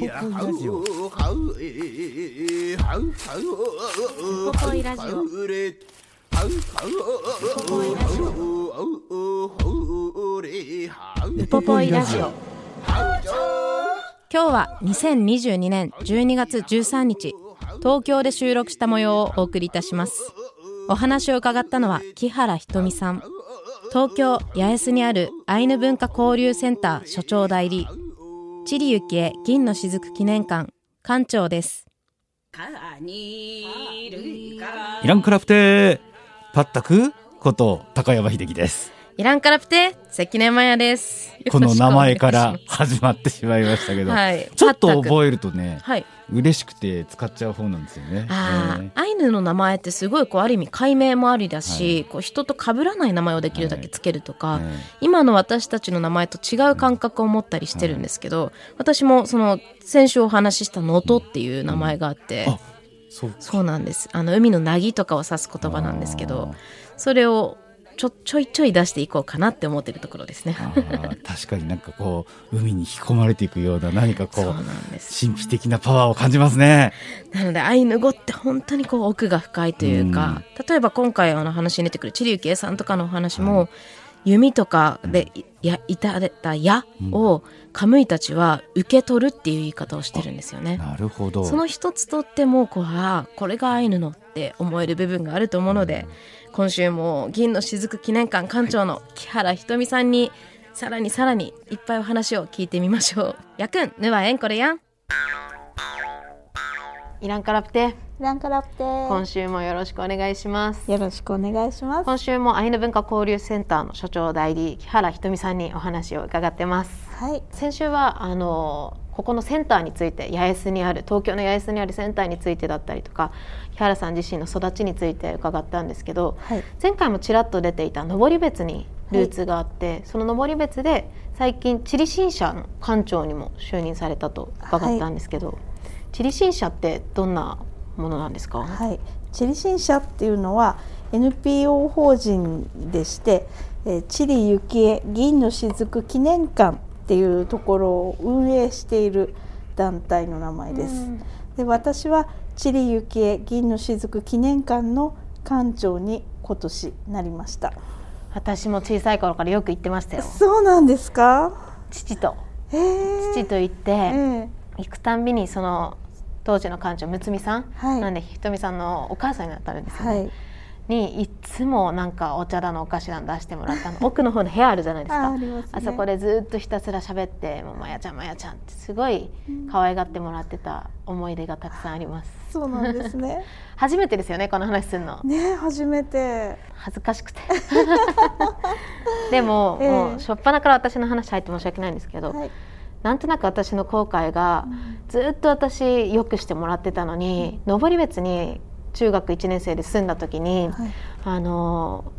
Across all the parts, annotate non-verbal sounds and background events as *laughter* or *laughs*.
ウポポイラジオウポポイラジオウポポイラジオ今日は2022年12月13日東京で収録した模様をお送りいたしますお話を伺ったのは木原ひとみさん東京八重洲にあるアイヌ文化交流センター所長代理チリユキエ銀の雫記念館館長です。イランクラプテーパッタクこと高山秀樹です。イランカラプテ関根マヤです。この名前から始まってしまいましたけど、はい。ちょっと覚えるとねはい嬉しくて使っちゃう方なんですよね。あーねアイヌの名前ってすごいこうある意味解明もありだし、こう人と被らない名前をできるだけつけるとか、ね今の私たちの名前と違う感覚を持ったりしてるんですけど、私もその先週お話しした能登っていう名前があって、あそうそうなんです。あの海の凪とかを指す言葉なんですけどそれをちょちょいちょい出していこうかなって思ってるところですね。確かになんかこう海に引き込まれていくような何かこそう神秘的なパワーを感じますね。なのでアイヌ語って本当にこう奥が深いというか、例えば今回あの話に出てくるチリユキエさんとかのお話も、弓とかでいやいただいた矢をカムイたちは受け取るっていう言い方をしてるんですよね。なるほど。その一つとってもこうあーこれがアイヌのって思える部分があると思うので、今週も銀の雫記念館館長の木原ひとみさんにさらにさらにいっぱいお話を聞いてみましょう。やくんぬはえんこれやん。イランカラプテランカラプテ今週もよろしくお願いします。よろしくお願いします。今週もアイヌ文化交流センターの所長代理木原ひとみさんにお話を伺ってます。はい、先週はあのここのセンターについて八重洲にある東京の八重洲にあるセンターについてだったりとか木原さん自身の育ちについて伺ったんですけど、はい、前回もちらっと出ていた登別にルーツがあって、その登別で最近チリ新社の館長にも就任されたと伺ったんですけど、チリ新社ってどんなものなんですか、はい、チリ新社っていうのは NPO 法人でして、えーチリ幸恵銀の雫記念館っていうところを運営している団体の名前です。で私はチリ幸恵銀の雫記念館の館長に今年なりました。私も小さい頃からよく行ってましたよ。そうなんですか？父と。えー、父と行って、えー行くたんびにその当時の館長むつみさん、はい。なんでひとみさんのお母さんになったんですよね、はい。にいつもなんかお茶だのお菓子だの出してもらったの。*laughs* 奥の方の部屋あるじゃないですか。ね。あそこでずっとひたすら喋って「もうまやちゃんまやちゃん」ってすごい可愛がってもらってた思い出がたくさんあります。そうなんですね。*laughs* 初めてですよねこの話するの。ね初めて。恥ずかしくて。*laughs* でも,、ええ。もう初っ端から私の話入って申し訳ないんですけど、はい。なんとなく私の後悔が、ずっと私よくしてもらってたのに、登別に中学1年生で住んだ時に、はい。あの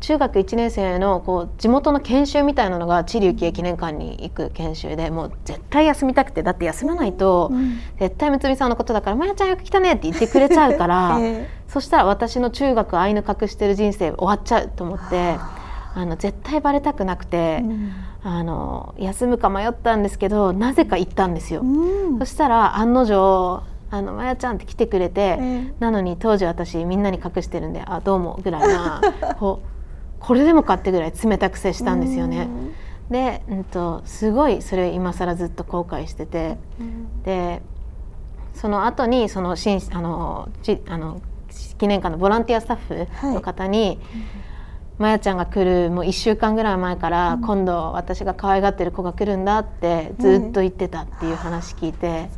中学1年生のこう地元の研修みたいなのが知立幸記念館に行く研修でもう絶対休みたくてだって休まないと、うん。絶対むつみさんのことだから「まやちゃんよく来たね」って言ってくれちゃうから、*laughs* えそしたら私の中学アイヌ隠してる人生終わっちゃうと思ってあの絶対バレたくなくて。うんあの休むか迷ったんですけどなぜか行ったんですよ、うん。そしたら案の定「あのまやちゃん」って来てくれて、ええ。なのに当時私みんなに隠してるんで「あどうも」ぐらいな *laughs* こうこれでもかってぐらい冷たく接したんですよね。で、うん、とすごいそれを今更ずっと後悔しててでその後にその新あのちあの記念館のボランティアスタッフの方に、まやちゃんが来るもう1週間ぐらい前から、今度私が可愛がってる子が来るんだってずっと言ってたっていう話聞いて、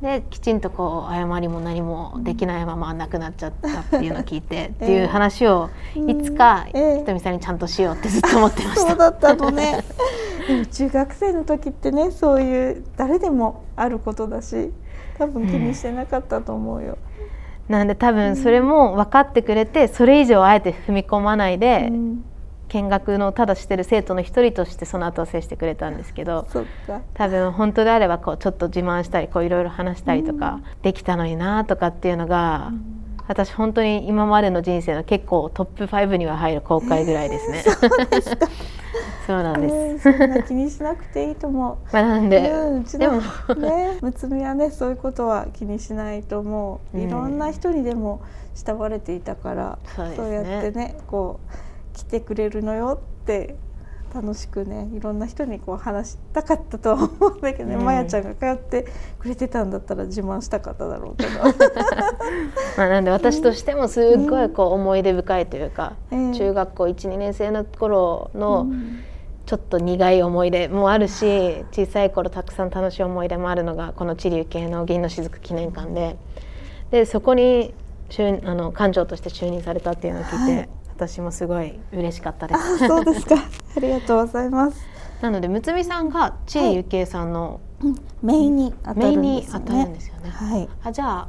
できちんとこう謝りも何もできないまま亡くなっちゃったっていうのを聞いて、*laughs* っていう話をいつかええひとみさんにちゃんとしようってずっと思ってました。そうだったのね。*laughs* でも中学生の時ってねそういう誰でもあることだし多分気にしてなかったと思うよ。なんで多分それも分かってくれてそれ以上あえて踏み込まないで、うん。見学のただしてる生徒の一人としてその後は接してくれたんですけど多分本当であればこうちょっと自慢したりこういろいろ話したりとかできたのになとかっていうのが、私本当に今までの人生の結構トップ5には入る後悔ぐらいですね。そうなんです。うんそんな気にしなくていいと思まあなんう。で、うん、うちでのもね、むつみはね、そういうことは気にしないと思う。うんいろんな人にでも慕われていたから、そうですねやってね、こう来てくれるのよって楽しくね、いろんな人にこう話したかったとは思うんだけどね、うん。まやちゃんが通ってくれてたんだったら自慢したかっただろうけど。*laughs* まあなんで私としてもすっごいこう思い出深いというか、ええ。中学校12年生の頃のうん。ちょっと苦い思い出もあるし小さい頃たくさん楽しい思い出もあるのがこの知立系の銀の雫記念館で。でそこに就あの館長として就任されたっていうのを聞いて、はい私もすごい嬉しかったです。あ、そうですか。*laughs* ありがとうございます。なのでむつみさんが知里ゆきえさんのうんメインに当たるんですよね。よね。はい。あじゃあ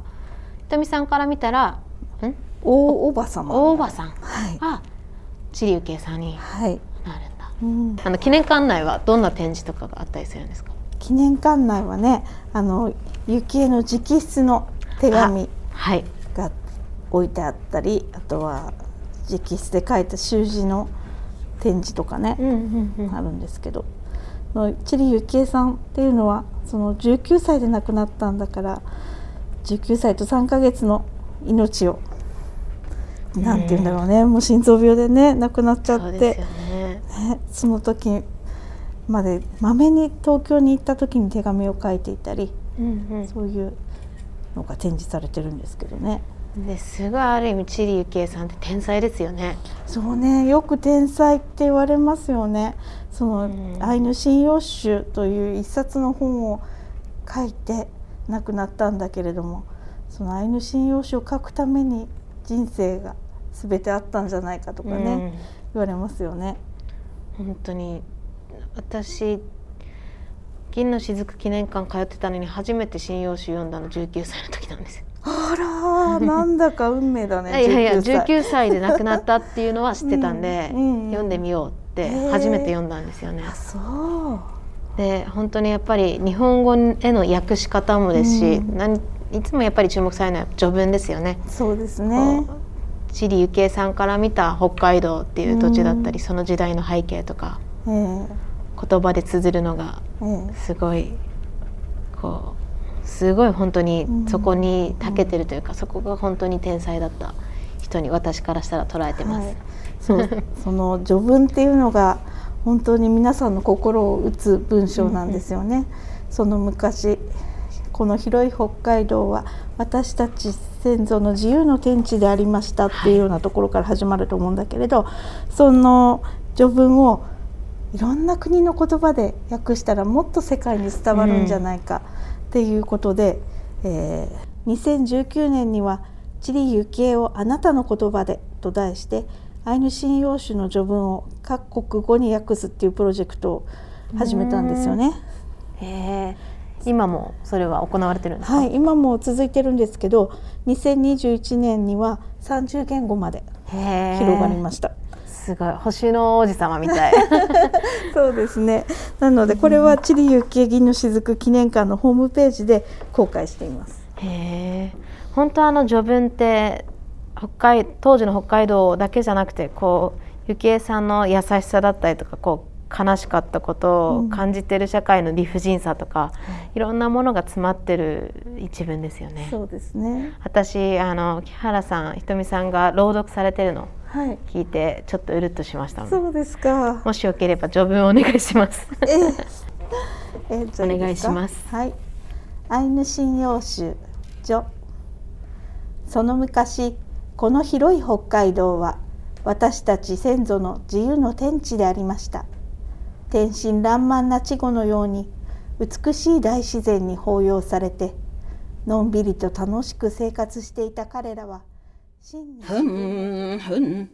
ひとみさんから見たらん？大おば様。大おばさんはい。が知里ゆきえさんにはい。なるんだ。うん、あの記念館内はどんな展示とかがあったりするんですか？記念館内はね、あの雪絵の直筆の手紙はい。が置いてあったり、あとは直筆で書いた習字の展示とかね、うんうんうん。あるんですけど、の千里幸恵さんっていうのはその19歳で亡くなったんだから、19歳と3ヶ月の命を。なんて言うんだろうね、もう心臓病でね亡くなっちゃってそね。ね、その時までまめに東京に行った時に手紙を書いていたりうんそういうのが展示されてるんですけどねうん。ですごいある意味知里ゆきえさんって天才ですよね。そうねよく天才って言われますよねそのうん「アイヌ神謡集」という一冊の本を書いて亡くなったんだけれどもそのアイヌ神謡集を書くために人生が全てあったんじゃないかとかね、うん言われますよね。本当に私銀の雫記念館通ってたのに初めて信用集読んだの19歳の時なんですよ。あらーなんだか運命だねいやいや19歳。19歳で亡くなったっていうのは知ってたんで、うんうん。うん読んでみようって初めて読んだんですよね。あそう。で本当にやっぱり日本語への訳し方もですし、うん。なんいつもやっぱり注目されるのは序文ですよね。そうですこねう知里幸恵さんから見た北海道っていう土地だったり、うん。その時代の背景とかええ言葉で綴るのがええすごいこうすごい本当にうんそこに長けてるというか、そこが本当に天才だった人に私からしたら捉えてます。はい、そうその序文っていうのが本当に皆さんの心を打つ文章なんですよね。その昔この広い北海道は私たち先祖の自由の天地でありましたっていうようなところから始まると思うんだけれど、その序文をいろんな国の言葉で訳したらもっと世界に伝わるんじゃないかっていうことで、えー2019年には「チリ幸恵をあなたの言葉で」と題してアイヌ神謡集の序文を各国語に訳すっていうプロジェクトを始めたんですよね。今もそれは行われてるんですか、はい、今も続いてるんですけど2021年には30言語まで広がりました。すごい星の王子様みたい *laughs* そうですね。なのでこれはチリ幸恵銀の雫記念館のホームページで公開しています。へえ本当あの序文って北海当時の北海道だけじゃなくてこう幸恵さんの優しさだったりとかこう悲しかったことを感じてる社会の理不尽さとか、いろんなものが詰まってる一文ですよね。そうですね。私あの木原さんひとみさんが朗読されてるのはい。聞いてちょっとうるっとしましたそうですか。もしよければ序文お願いします。ええ *laughs* ええじゃあお願いしますはい。アイヌ神謡集序。その昔、この広い北海道は私たち先祖の自由の天地でありました。天真爛漫な稚語のように美しい大自然に抱擁されて、のんびりと楽しく生活していた彼らは真にふんふん。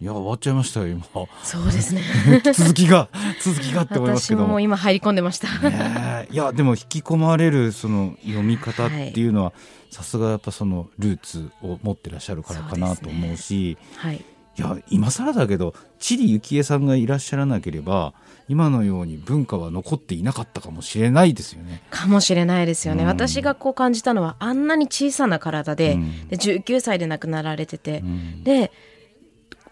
いや終わっちゃいましたよ今。そうですね。*laughs* 続きが続きがって思いますけど私も今入り込んでました。ねいやでも引き込まれるその読み方っていうのは、さすがやっぱそのルーツを持ってらっしゃるからかなと思うしはいいや今更だけどチリ幸恵さんがいらっしゃらなければ今のように文化は残っていなかったかもしれないですよね。かもしれないですよね、うん。私がこう感じたのはあんなに小さな体で,、うん。で19歳で亡くなられてて、うん。で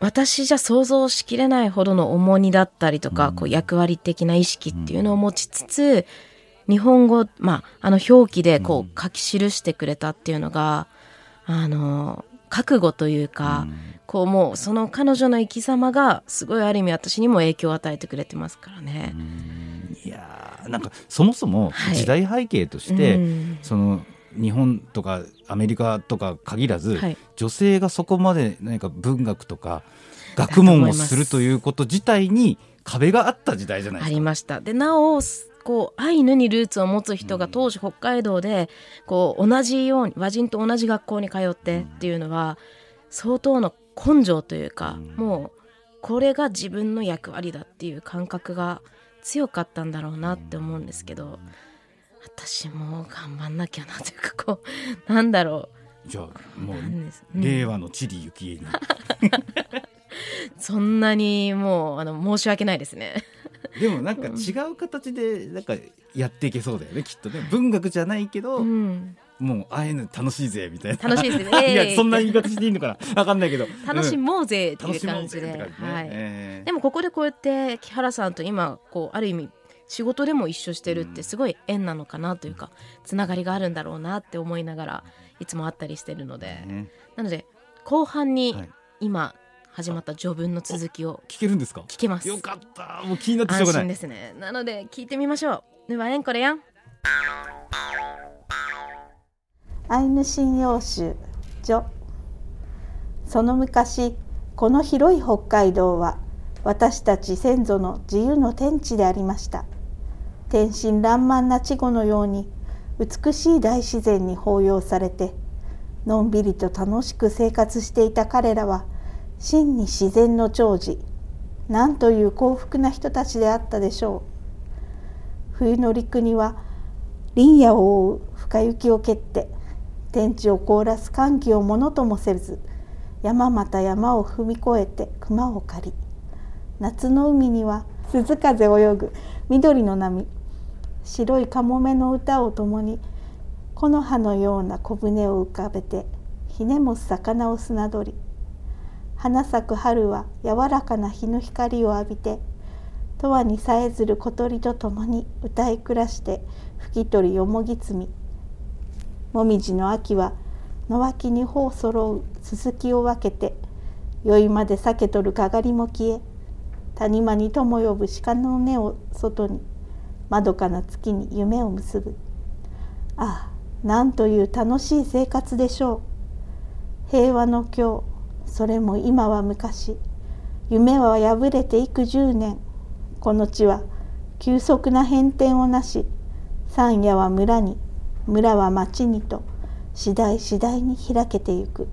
私じゃ想像しきれないほどの重荷だったりとか、うん。こう役割的な意識っていうのを持ちつつ、日本語、まあ、あの表記でこう書き記してくれたっていうのが、あの覚悟というか、こうもうその彼女の生き様がすごいある意味私にも影響を与えてくれてますからね。いやーなんかそもそもはい時代背景として、うんその日本とかアメリカとか限らず、はい女性がそこまで何か文学とか学問をするということ自体に壁があった時代じゃないあですか。りました。でなおこうアイヌにルーツを持つ人が当時北海道でこう同じように和人と同じ学校に通ってっていうのは相当の根性というか、もうこれが自分の役割だっていう感覚が強かったんだろうなって思うんですけど私も頑張んなきゃなというかこう *laughs* なんだろじゃあもううなん。令和のチリ幸恵に、そんなにもうあの申し訳ないですね。でもなんか違う形でなんかやっていけそうだよねきっとね。文学じゃないけど、うん、もうああいうの楽しいぜみたいな。楽しいですね。*laughs* いやそんな言い方していいのかな。わかんないけど。楽しうんもうぜっていうう感じで、ね、はい。えーでもここでこうやって木原さんと今こうある意味仕事でも一緒してるってすごい縁なのかなというかつながりがあるんだろうなって思いながらいつも会ったりしてるので。ね。なので後半にはい。今始まった序文の続きを聞けるんですか？聞けます。よかった。もう気になってしょうがない。安心ですね。なので聞いてみましょう。ではえんこれやんアイヌ神謡集序その昔この広い北海道は私たち先祖の自由の天地でありました。天真爛漫な稚語のように美しい大自然に抱擁されてのんびりと楽しく生活していた彼らは真に自然の長寿なんという幸福な人たちであったでしょう。冬の陸には林野を覆う深雪を蹴って天地を凍らす寒気をものともせず山また山を踏み越えて熊を狩り夏の海には鈴風泳ぐ緑の波白いカモメの歌を共に木の葉のような小舟を浮かべてひねもす魚を砂取り花咲く春は柔らかな日の光を浴びて永遠にさえずる小鳥と共に歌い暮らして吹き取りよもぎ摘みもみじの秋は野脇に穂揃うすすきを分けて酔いまで避け取るかがりも消え谷間に友呼ぶ鹿の根を外にまどかな月に夢を結ぶ。ああなんという楽しい生活でしょう。平和の今日それも今は昔。夢は破れていく十年。この地は急速な変転をなし山野は村に村は町にと次第次第に開けてゆく。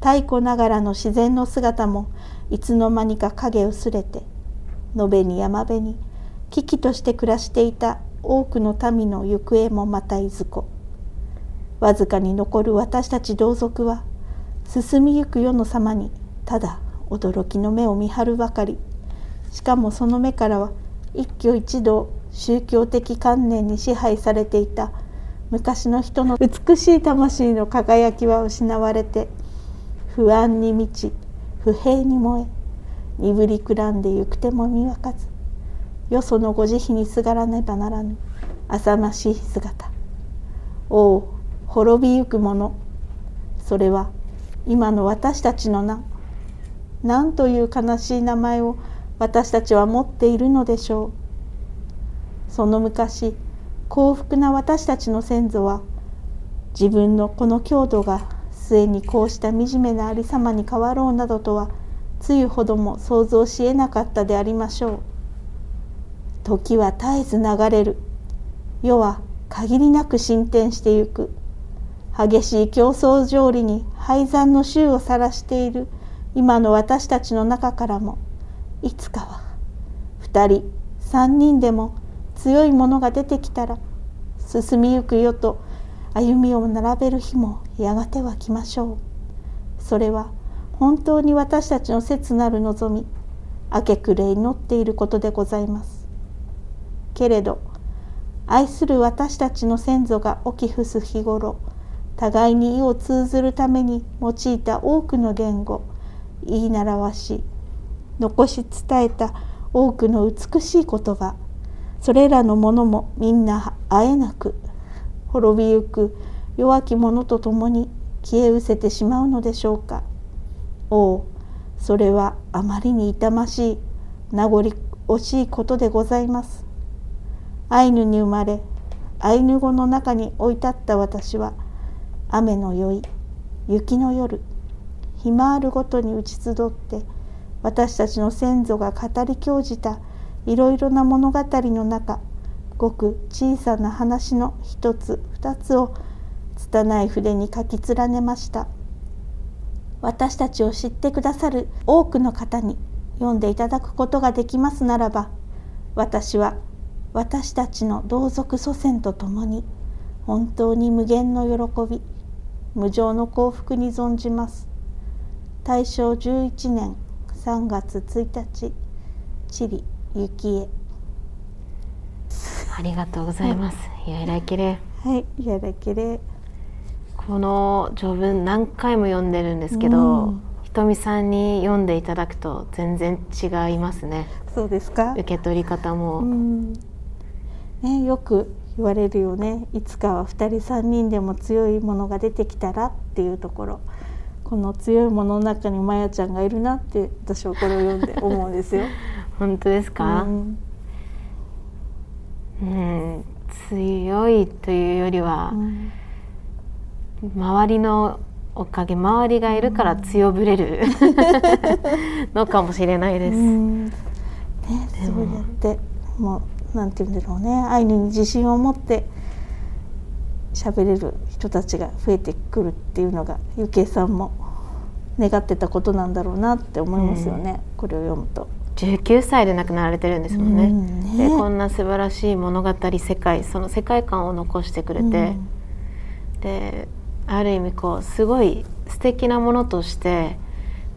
太古ながらの自然の姿もいつの間にか影薄れて野辺に山辺に危機として暮らしていた多くの民の行方もまたいずこ。わずかに残る私たち同族は進みゆく世の様にただ驚きの目を見張るばかり。しかもその目からは一挙一動宗教的観念に支配されていた。昔の人の美しい魂の輝きは失われて不安に満ち不平に燃え鈍りくらんで行く手も見分かずよそのご慈悲にすがらねばならぬ浅ましい姿。おお滅びゆくもの。それは今の私たちの名。何という悲しい名前を私たちは持っているのでしょう。その昔幸福な私たちの先祖は自分のこの郷土が末にこうした惨めなありさまに変わろうなどとはつゆほども想像しえなかったでありましょう。時は絶えず流れる。世は限りなく進展してゆく。激しい競争条理に廃山の衆を晒している今の私たちの中からもいつかは2人3人でも強いものが出てきたら進みゆくよと歩みを並べる日もやがては来ましょう。それは本当に私たちの切なる望み明け暮れ祈っていることでございます。けれど愛する私たちの先祖が起き伏す日頃互いに意を通ずるために用いた多くの言語言い習わし残し伝えた多くの美しい言葉それらのものもみんなあえなく滅びゆく弱き者と共に消え失せてしまうのでしょうか。おおそれはあまりに痛ましい名残惜しいことでございます。アイヌに生まれアイヌ語の中に置いてあった私は雨の宵雪の夜ひまわるごとに打ち集って私たちの先祖が語り教じたいろいろな物語の中ごく小さな話の一つ二つを拙い筆に書き連ねました。私たちを知ってくださる多くの方に読んでいただくことができますならば私は私たちの同族祖先と共に本当に無限の喜び無常の幸福に存じます。大正11年3月1日チリ雪へありがとうございます。いやいらきれはいいやだけでこの序文何回も読んでるんですけど、うんひとみさんに読んでいただくと全然違いますね。そうですか？受け取り方も。うんね、よく言われるよねいつかは2人3人でも強いものが出てきたらっていうところこの強いものの中にまやちゃんがいるなって私はこれを読んで思うんですよ。*laughs* 本当ですか、うん。うん、強いというよりはう、ん。周りのおかげ周りがいるから強ぶれる *laughs* のかもしれないです。うん。ね、そうやってもうなんて言うんだろうね。アイヌに自信を持って喋れる人たちが増えてくるっていうのがゆきえさんも願ってたことなんだろうなって思いますよね、これを読むと。19歳で亡くなられてるんですもんね。うんでこんな素晴らしい物語世界その世界観を残してくれて、である意味こうすごい素敵なものとして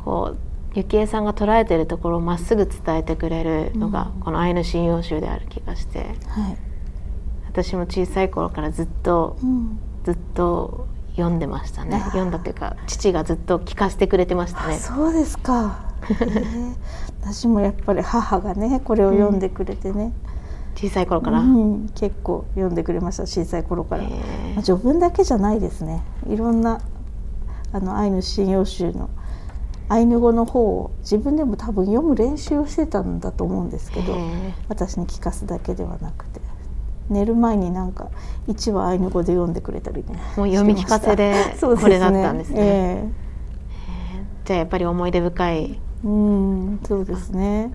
こうゆきえさんが捉えてるところをまっすぐ伝えてくれるのが、うん。この「アイヌ信用集」である気がして。はい。私も小さい頃からずっとうん。ずっと読んでましたね。読んだというか父がずっと聞かせてくれてましたあね。そうですか。*laughs* 私もやっぱり母がねこれを読んでくれてね、小さい頃から、うん。結構読んでくれました小さい頃から。へまーあ序文だけじゃないですね。いろんなあのアイヌ信用集のアイヌ語の方を自分でも多分読む練習をしてたんだと思うんですけど私に聞かすだけではなくて。寝る前になんか1話アイヌ語で読んでくれたりねもう読み聞かせでこれだったんですね。えじゃあやっぱり思い出深いえうんそうですね。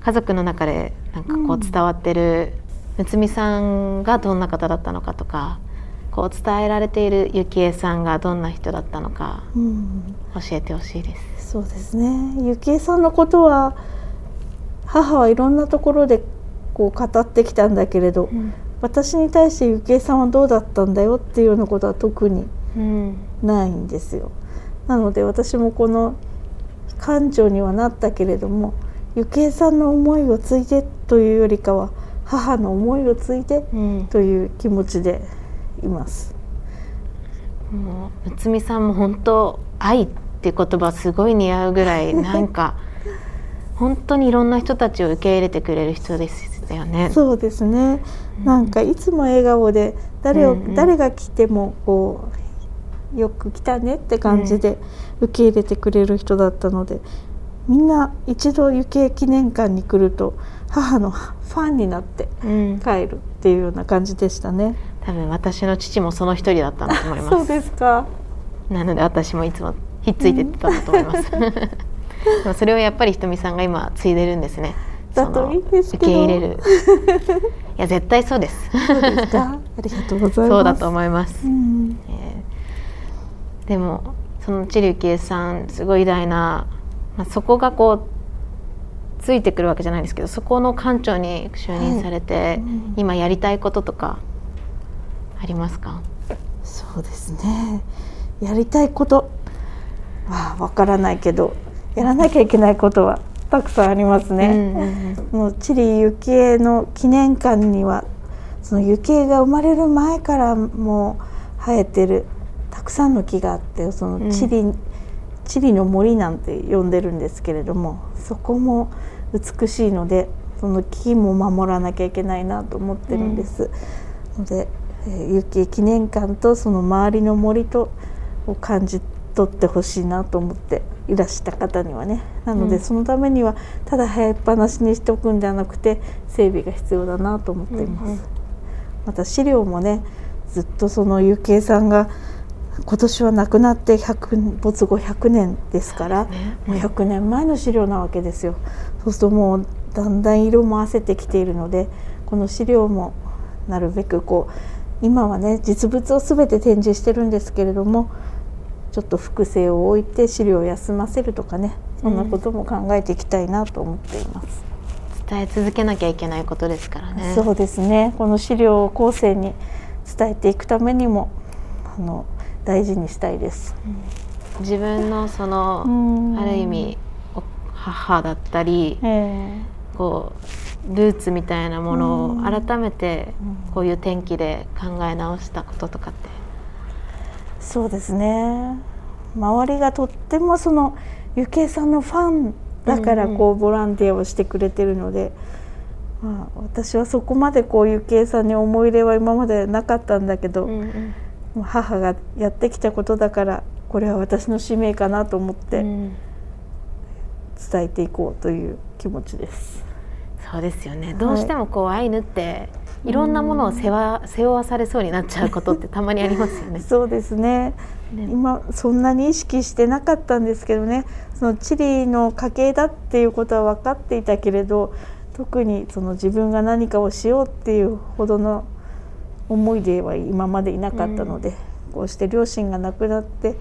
家族の中でなんかこうんう伝わってるむつみさんがどんな方だったのかとかこう伝えられているゆきえさんがどんな人だったのかうん。教えてほしいです。そうですね。ゆきえさんのことは母はいろんなところでこう語ってきたんだけれど、私に対してゆきえさんはどうだったんだよっていうようなことは特にうん。ないんですよ。なので私もこの感情にはなったけれどもゆきえさんの思いを継いでというよりかは母の思いを継いでうん、という気持ちでいます。もうむつみさんも本当愛って言葉すごい似合うぐらいなんか *laughs* 本当にいろんな人たちを受け入れてくれる人ですよね。そうですね。なんかいつも笑顔で誰を、うんうん誰が来てもこうよく来たねって感じで受け入れてくれる人だったので、みんな一度雪絵記念館に来ると母のファンになってうん、帰るっていうような感じでしたね。多分私の父もその一人だったんだと思います。*laughs* そうですか。なので私もいつもひっついてったんだと思います。*laughs* でもそれをやっぱりひとみさんが今継いでるんですね。*laughs* だといいです受け入れる。いや絶対そうです。そうですか。ありがとうございます。そうだと思います。うん。えーでもその知里幸恵さんすごい偉大なまあ、そこがこうついてくるわけじゃないんですけどそこの館長に就任されて、はい。うん。今やりたいこととかありますか？そうですね。やりたいこと。はわからないけどやらなきゃいけないことはたくさんありますね。うんうんうん。もうチリ幸恵の記念館にはその幸恵が生まれる前からもう生えてるたくさんの木があってそのチリ,、チリの森なんて呼んでるんですけれどもそこも美しいのでその木も守らなきゃいけないなと思ってるんです。ので、えー、幸恵記念館とその周りの森とを感じ取ってほしいなと思っていらした方にはね。なので、うん。そのためにはただ生えっぱなしにしておくんではなくて整備が必要だなと思っています、うんうん。また資料もねずっとその幸恵さんが今年は亡くなって100没後100年ですからねもう100年前の資料なわけですよそうするともうだんだん色も褪せてきているのでこの資料もなるべくこう今はね実物を全て展示してるんですけれどもちょっと複製を置いて資料を休ませるとかねそんなことも考えていきたいなと思っています。伝え続けなきゃいけないことですからね。そうですねこの資料を後世に伝えていくためにもあの大事にしたいです。自分のそのうん。ある意味お母だったりえこうルーツみたいなものをうん。改めてうん。こういう天気で考え直したこととかって。えそうですね。周りがとってもそのゆきえさんのファンだからこうボランティアをしてくれてるので、まあ、私はそこまでこうゆきえさんに思い入れは今までなかったんだけど、うんうん母がやってきたことだからこれは私の使命かなと思ってうん。伝えていこうという気持ちです。そうですよね、い。どうしてもこうアイヌっていろんなものを背負背負わされそうになっちゃうことってたまにありますよね。*laughs* そうですね。ね。今そんなに意識してなかったんですけどねそのチリの家系だっていうことは分かっていたけれど特にその自分が何かをしようっていうほどの思いでは今までいなかったので、こうして両親が亡くなって、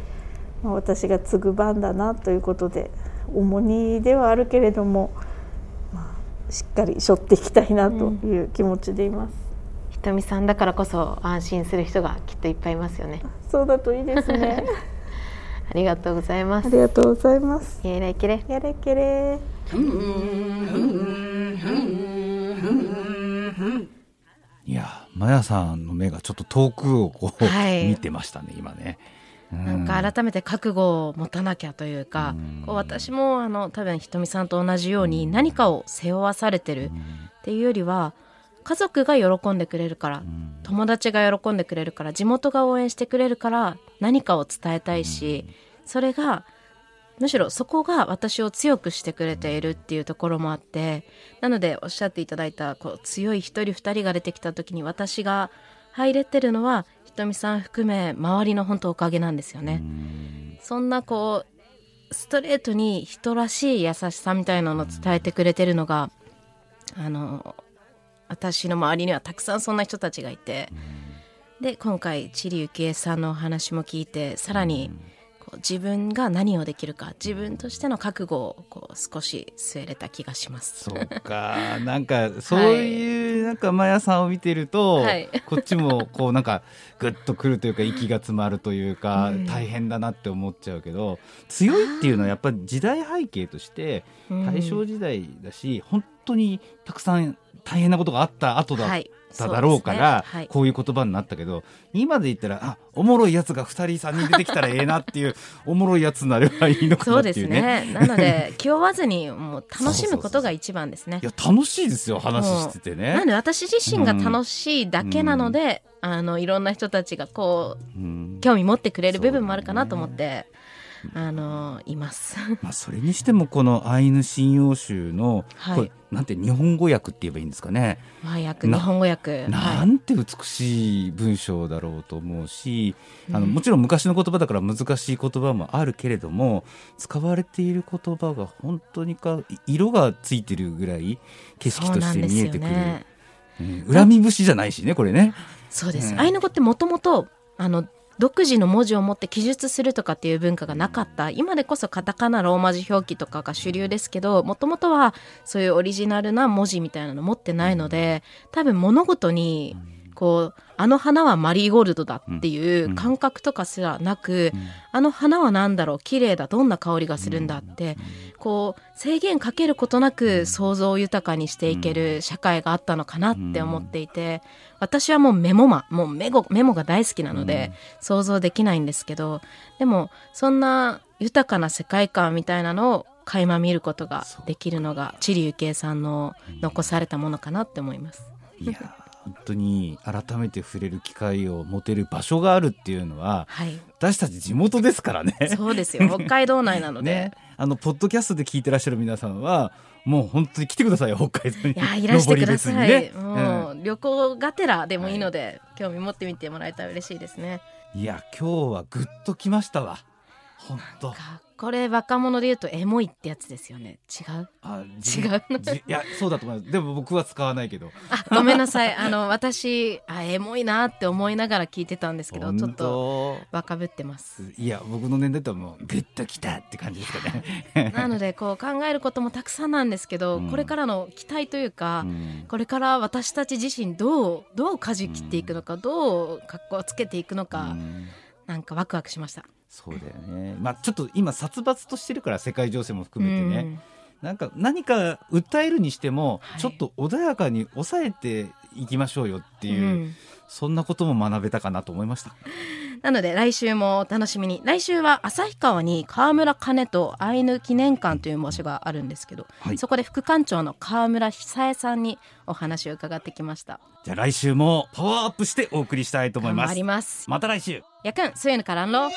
まあ、私が継ぐ番だなということで重荷ではあるけれども、まあ、しっかり背負っていきたいなという気持ちでいます。ひとみさんだからこそ安心する人がきっといっぱいいますよね。そうだといいですね。*laughs* ありがとうございます。ありがとうございます。イエライケレ。やれけれ。やさんの目がちょっと遠くをこう、はい。見てましたね今ね。なんか改めて覚悟を持たなきゃというか、うん。こう私もあの多分ひとみさんと同じように何かを背負わされてるっていうよりは家族が喜んでくれるからうん。友達が喜んでくれるから地元が応援してくれるから何かを伝えたいしそれがむしろそこが私を強くしてくれているっていうところもあってなのでおっしゃっていただいたこう強い一人二人が出てきた時に私が入れてるのはひとみさん含め周りの本当おかげなんですよね。そんなこうストレートに人らしい優しさみたいなのを伝えてくれてるのがあの私の周りにはたくさんそんな人たちがいて。で今回チリ幸恵さんのお話も聞いてさらにこう自分が何をできるか自分としての覚悟をこう少し据えれた気がします。そうか。*laughs* なんかそういうなんかマヤさんを見てると、はい。こっちもこうなんかグッとくるというか息が詰まるというか、うん。大変だなって思っちゃうけど強いっていうのはやっぱり時代背景としてうん。大正時代だし、本当にたくさん大変なことがあった後だっはいただろうから、そうですねはいこういう言葉になったけど今で言ったらあおもろいやつが2人3人出てきたらええなっていう *laughs* おもろいやつになればいいのかそうですなっていうね。ね。*laughs* なので気負わずにもう楽しむことが一番ですねい。や楽しいですよ話しててね。なんで私自身が楽しいだけなので、あのいろんな人たちがこううん興味持ってくれる部分もあるかなと思って、あのいます。まあ、それにしてもこのアイヌ神謡集の、はい。これなんて日本語訳って言えばいいんですかね、和訳な日本語訳。なはい。んて美しい文章だろうと思うし、あのうんもちろん昔の言葉だから難しい言葉もあるけれども使われている言葉が本当にか色がついてるぐらい景色として見えてくる、ね。うん。恨み節じゃないしねこれね。そうです。うん。アイヌ語ってもともとあの独自の文字を持って記述するとかっていう文化がなかった。今でこそカタカナローマ字表記とかが主流ですけどもともとはそういうオリジナルな文字みたいなの持ってないので多分物事にこうあの花はマリーゴールドだっていう感覚とかすらなく、あの花は何だろう綺麗だどんな香りがするんだって、こう制限かけることなく想像を豊かにしていける社会があったのかなって思っていて、私はもうメモマもうメゴメモが大好きなので、想像できないんですけどでもそんな豊かな世界観みたいなのを垣間見ることができるのが知里幸恵さんの残されたものかなって思います。いや本当に改めて触れる機会を持てる場所があるっていうのははい、私たち地元ですからね。そうですよ。北海道内なので、*laughs* ね、あのポッドキャストで聞いてらっしゃる皆さんはもう本当に来てくださいよ北海道に。いやいらしてください、ね。もう、旅行がてらでもいいので、興味持ってみてもらえたら嬉しいですね。うんいや今日はぐっときましたわ。本当。かこれ若者で言うとエモいってやつですよね。違う？あ違う？いやそうだと思います。でも僕は使わないけど。あごめんなさい。あの私あエモいなって思いながら聞いてたんですけどちょっ本と当若ぶってます。いや僕の年代とはもうグッときたって感じですかね。*laughs* なのでこう考えることもたくさんなんですけど、うん。これからの期待というか、うん。これから私たち自身どうどう舵切っていくのか、どう格好をつけていくのか、うんなんかワクワクしました。そうだよね。まあちょっと今殺伐としてるから世界情勢も含めてね、うん。なんか何か訴えるにしても、はい。ちょっと穏やかに抑えていきましょうよっていう、うん。そんなことも学べたかなと思いました。なので来週も楽しみに。来週は旭川に川村兼とアイヌ記念館という場所があるんですけど、はい、そこで副館長の川村久恵さんにお話を伺ってきました。じゃあ来週もパワーアップしてお送りしたいと思います。また来週。やくんそういうのからんろ